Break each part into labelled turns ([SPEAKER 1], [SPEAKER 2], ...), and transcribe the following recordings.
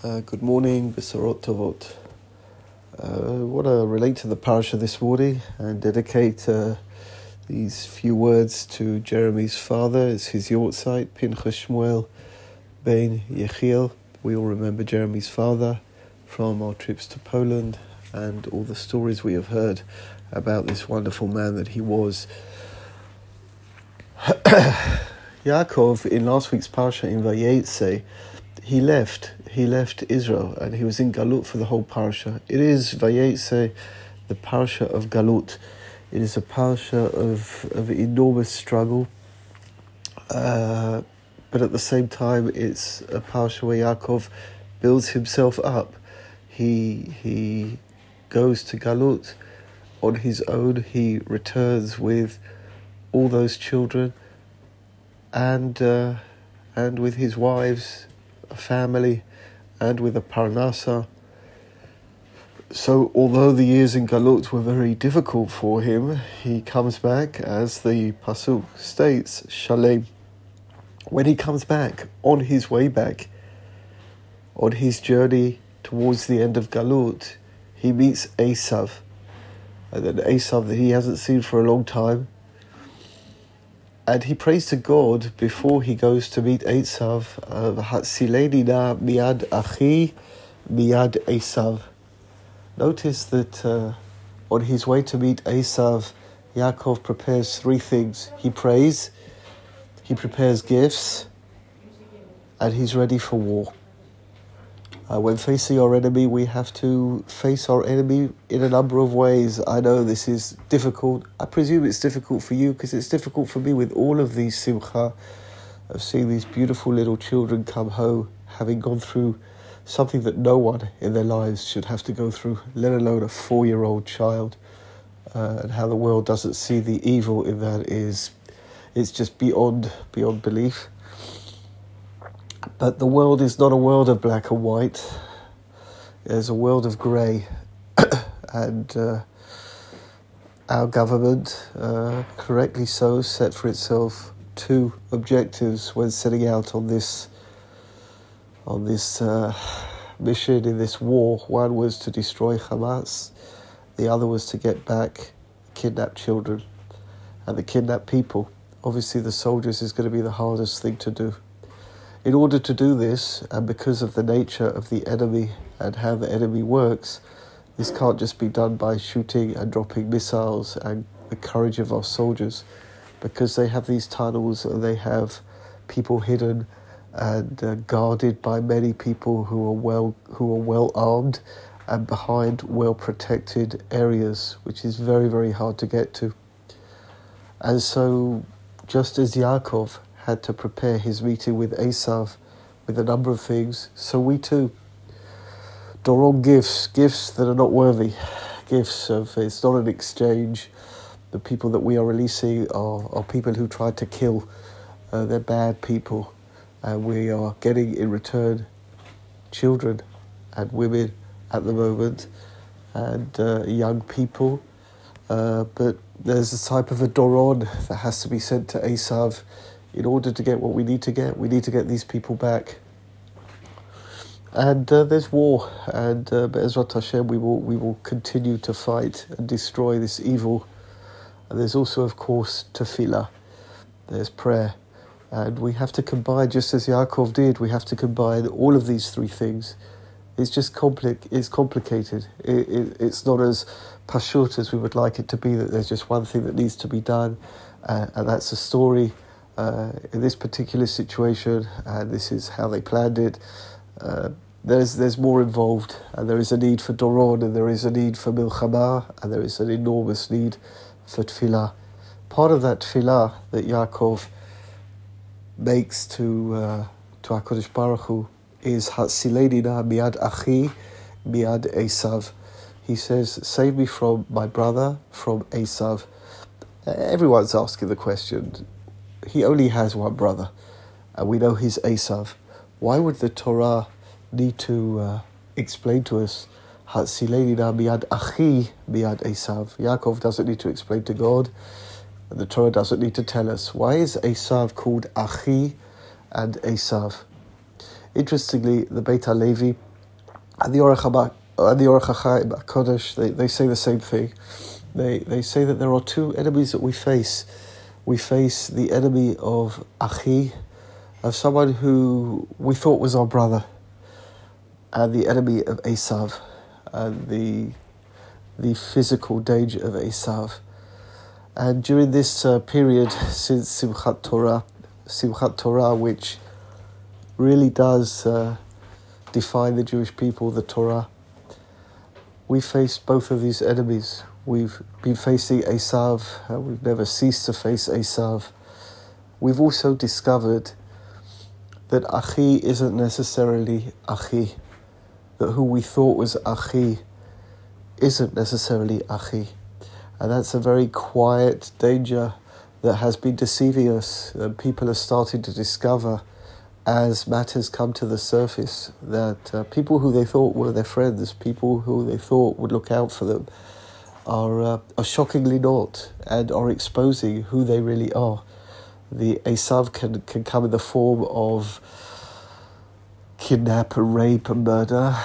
[SPEAKER 1] Uh, good morning, Besorot Tovot. Uh, I want to relate to the parasha this morning and dedicate uh, these few words to Jeremy's father. It's his yahrzeit, Pinchas Shmuel Ben Yechiel. We all remember Jeremy's father from our trips to Poland and all the stories we have heard about this wonderful man that he was. Yaakov, in last week's parasha in Vayetze, he left. He left Israel, and he was in Galut for the whole parasha. It is Vayetze, the parasha of Galut. It is a parasha of of enormous struggle, uh, but at the same time, it's a parasha where Yaakov builds himself up. He he goes to Galut on his own. He returns with all those children and uh, and with his wives, a family, and with a parnasa. So, although the years in Galut were very difficult for him, he comes back, as the pasuk states, Shalem. When he comes back, on his way back, on his journey towards the end of Galut, he meets Esav, and then Esav that he hasn't seen for a long time and he prays to God before he goes to meet Esav, Hatsileni na miad achi miad Esav. Notice that uh, on his way to meet Esav, Yaakov prepares three things. He prays, he prepares gifts, and he's ready for war. Uh, when facing our enemy, we have to face our enemy in a number of ways. I know this is difficult. I presume it's difficult for you because it's difficult for me with all of these simcha of seeing these beautiful little children come home, having gone through something that no one in their lives should have to go through, let alone a four year old child. Uh, and how the world doesn't see the evil in that is it's just beyond beyond belief. But the world is not a world of black and white. There's a world of grey. and uh, our government, uh, correctly so, set for itself two objectives when setting out on this on this uh, mission in this war. One was to destroy Hamas. The other was to get back kidnapped children and the kidnapped people. Obviously, the soldiers is going to be the hardest thing to do. In order to do this, and because of the nature of the enemy and how the enemy works, this can't just be done by shooting and dropping missiles and the courage of our soldiers, because they have these tunnels and they have people hidden and uh, guarded by many people who are well who are well armed and behind well protected areas, which is very very hard to get to. And so, just as Yaakov had to prepare his meeting with Esav with a number of things, so we too. Doron gifts, gifts that are not worthy, gifts of it's not an exchange. The people that we are releasing are, are people who tried to kill. Uh, they're bad people, and we are getting in return children and women at the moment, and uh, young people. Uh, but there's a type of a doron that has to be sent to Esav in order to get what we need to get. We need to get these people back. And uh, there's war, and uh, Be'ezrat Hashem, we will, we will continue to fight and destroy this evil. And there's also, of course, tefillah, there's prayer. And we have to combine, just as Yaakov did, we have to combine all of these three things. It's just compli- it's complicated. It, it, it's not as pashut as we would like it to be, that there's just one thing that needs to be done, uh, and that's a story uh, in this particular situation, and this is how they planned it. Uh, there's there's more involved, and there is a need for doron, and there is a need for milchama, and there is an enormous need for tefillah. Part of that tefillah that Yaakov makes to uh, to Hakadosh Baruch Hu is Hatziledina miad achi miad Esav. He says, "Save me from my brother, from Esav." Everyone's asking the question: he only has one brother, and we know he's Esav. Why would the Torah need to uh, explain to us Hatzileina miad achi miad Esav? Yaakov doesn't need to explain to God, and the Torah doesn't need to tell us. Why is Esav called Achi and Esav? Interestingly, the Beit HaLevi and the Orach and the Orach Kodesh, they, they say the same thing. They, they say that there are two enemies that we face. We face the enemy of Achi, of someone who we thought was our brother, and the enemy of Esav, and the, the physical danger of Esav. And during this uh, period since Simchat Torah, Simchat Torah, which really does uh, define the Jewish people, the Torah, we face both of these enemies. We've been facing Esav, and we've never ceased to face Esav. We've also discovered that Achi isn't necessarily Achi, that who we thought was Achi isn't necessarily Achi. And that's a very quiet danger that has been deceiving us, and people are starting to discover as matters come to the surface that uh, people who they thought were their friends, people who they thought would look out for them, are, uh, are shockingly not and are exposing who they really are. The Esav can, can come in the form of kidnap, rape, and murder.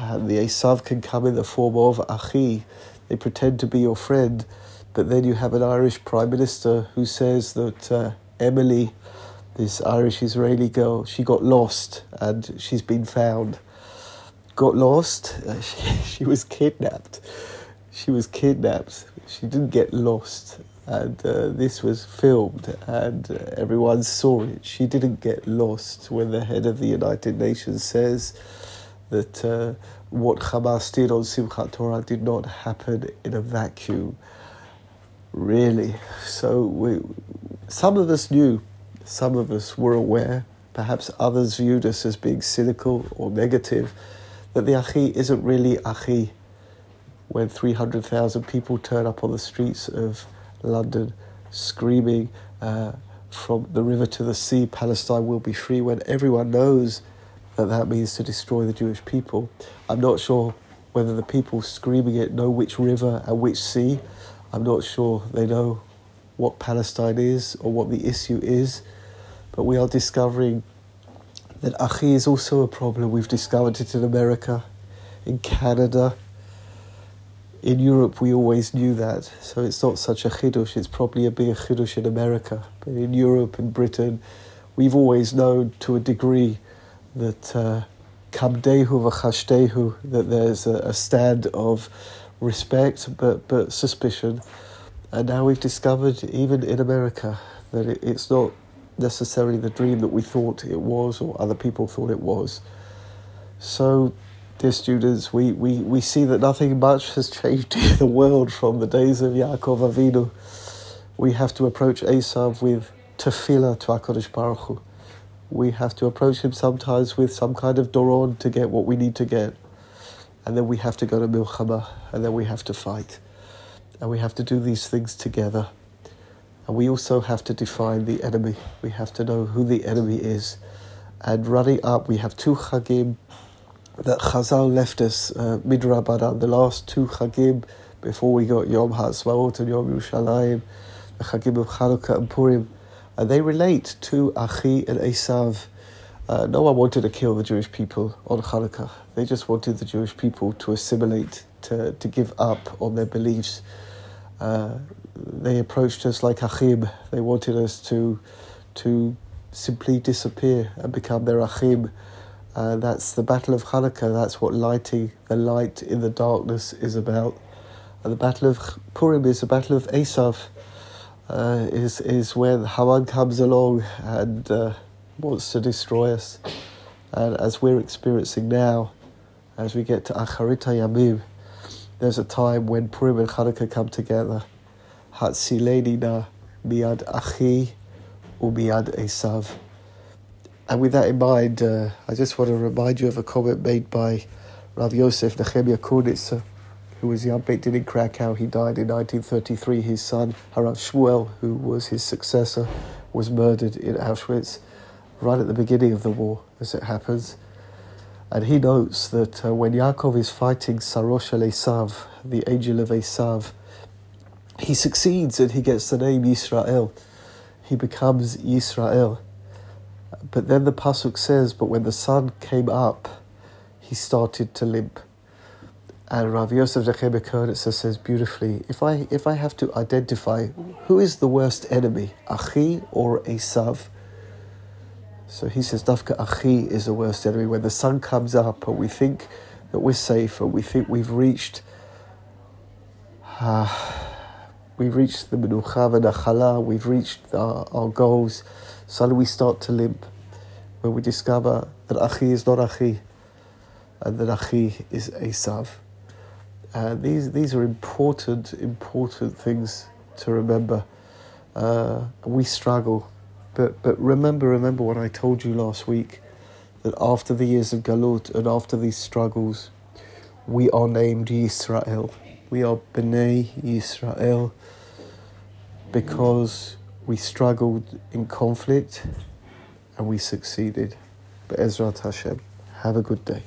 [SPEAKER 1] And the Esav can come in the form of Achi. They pretend to be your friend, but then you have an Irish Prime Minister who says that uh, Emily this Irish Israeli girl. She got lost and she's been found. Got lost? Uh, she, she was kidnapped. She was kidnapped. She didn't get lost. And uh, this was filmed and uh, everyone saw it. She didn't get lost when the head of the United Nations says that uh, what Hamas did on Simchat Torah did not happen in a vacuum. Really. So we, some of us knew some of us were aware, perhaps others viewed us as being cynical or negative, that the Achi isn't really Achi when 300,000 people turn up on the streets of London screaming uh, from the river to the sea, Palestine will be free, when everyone knows that that means to destroy the Jewish people. I'm not sure whether the people screaming it know which river and which sea. I'm not sure they know what Palestine is or what the issue is. But we are discovering that Achi is also a problem. We've discovered it in America, in Canada. In Europe, we always knew that, so it's not such a chidush. It's probably a bigger chidush in America. But in Europe and Britain, we've always known to a degree that uh, kamdehu that there's a, a stand of respect but, but suspicion. And now we've discovered, even in America, that it, it's not necessarily the dream that we thought it was or other people thought it was. So, dear students, we, we, we see that nothing much has changed in the world from the days of Yaakov Avinu. We have to approach Esav with tefillah to HaKadosh Baruch Hu. We have to approach him sometimes with some kind of doron to get what we need to get. And then we have to go to Milchama, and then we have to fight. And we have to do these things together. And we also have to define the enemy. We have to know who the enemy is. And running up, we have two Chagim that Chazal left us, uh, Midrabanan, the last two Chagim before we got Yom HaAtzmaut and Yom Yerushalayim, the Chagim of Chanukah and Purim. And they relate to Achi and Esav. Uh, no one wanted to kill the Jewish people on Chanukah. They just wanted the Jewish people to assimilate, to, to give up on their beliefs. Uh, they approached us like Achim. They wanted us to to simply disappear and become their Achim. Uh, that's the Battle of Hanukkah. That's what lighting the light in the darkness is about. The Battle of Purim is the Battle of Esav. Uh, is is when Haman comes along and uh, wants to destroy us. And as we're experiencing now, as we get to Acharit Yamim, there's a time when Purim and Hanukkah come together. Hatzilenina miad achi umiad esav. And with that in mind, uh, I just want to remind you of a comment made by Rav Yosef Nehemiah Kornitzer, who was the Din in Krakow. He died in 1933. His son, Harav Shmuel, who was his successor, was murdered in Auschwitz right at the beginning of the war, as it happens. And he notes that uh, when Yaakov is fighting Saro shel Esav, the angel of Esav, he succeeds and he gets the name Yisrael. He becomes Yisrael. But then the Pasuk says, but when the sun came up, he started to limp. And Rav Yosef Nechemia Kornitzer says beautifully, if I, if I have to identify who is the worst enemy, Achi or Esav, so he says Dafka Achi is the worst enemy. When the sun comes up and we think that we're safe and we think we've reached uh, we've reached the Menucha and Achala, we've reached our, our goals, suddenly we start to limp when we discover that Achi is not Achi and that Achi is Esav. Uh, these, these are important, important things to remember. Uh, we struggle, but, but remember, remember what I told you last week that after the years of Galut and after these struggles, we are named Yisrael. We are Bnei Yisrael because we struggled in conflict and we succeeded. Be'ezrat Hashem, have a good day.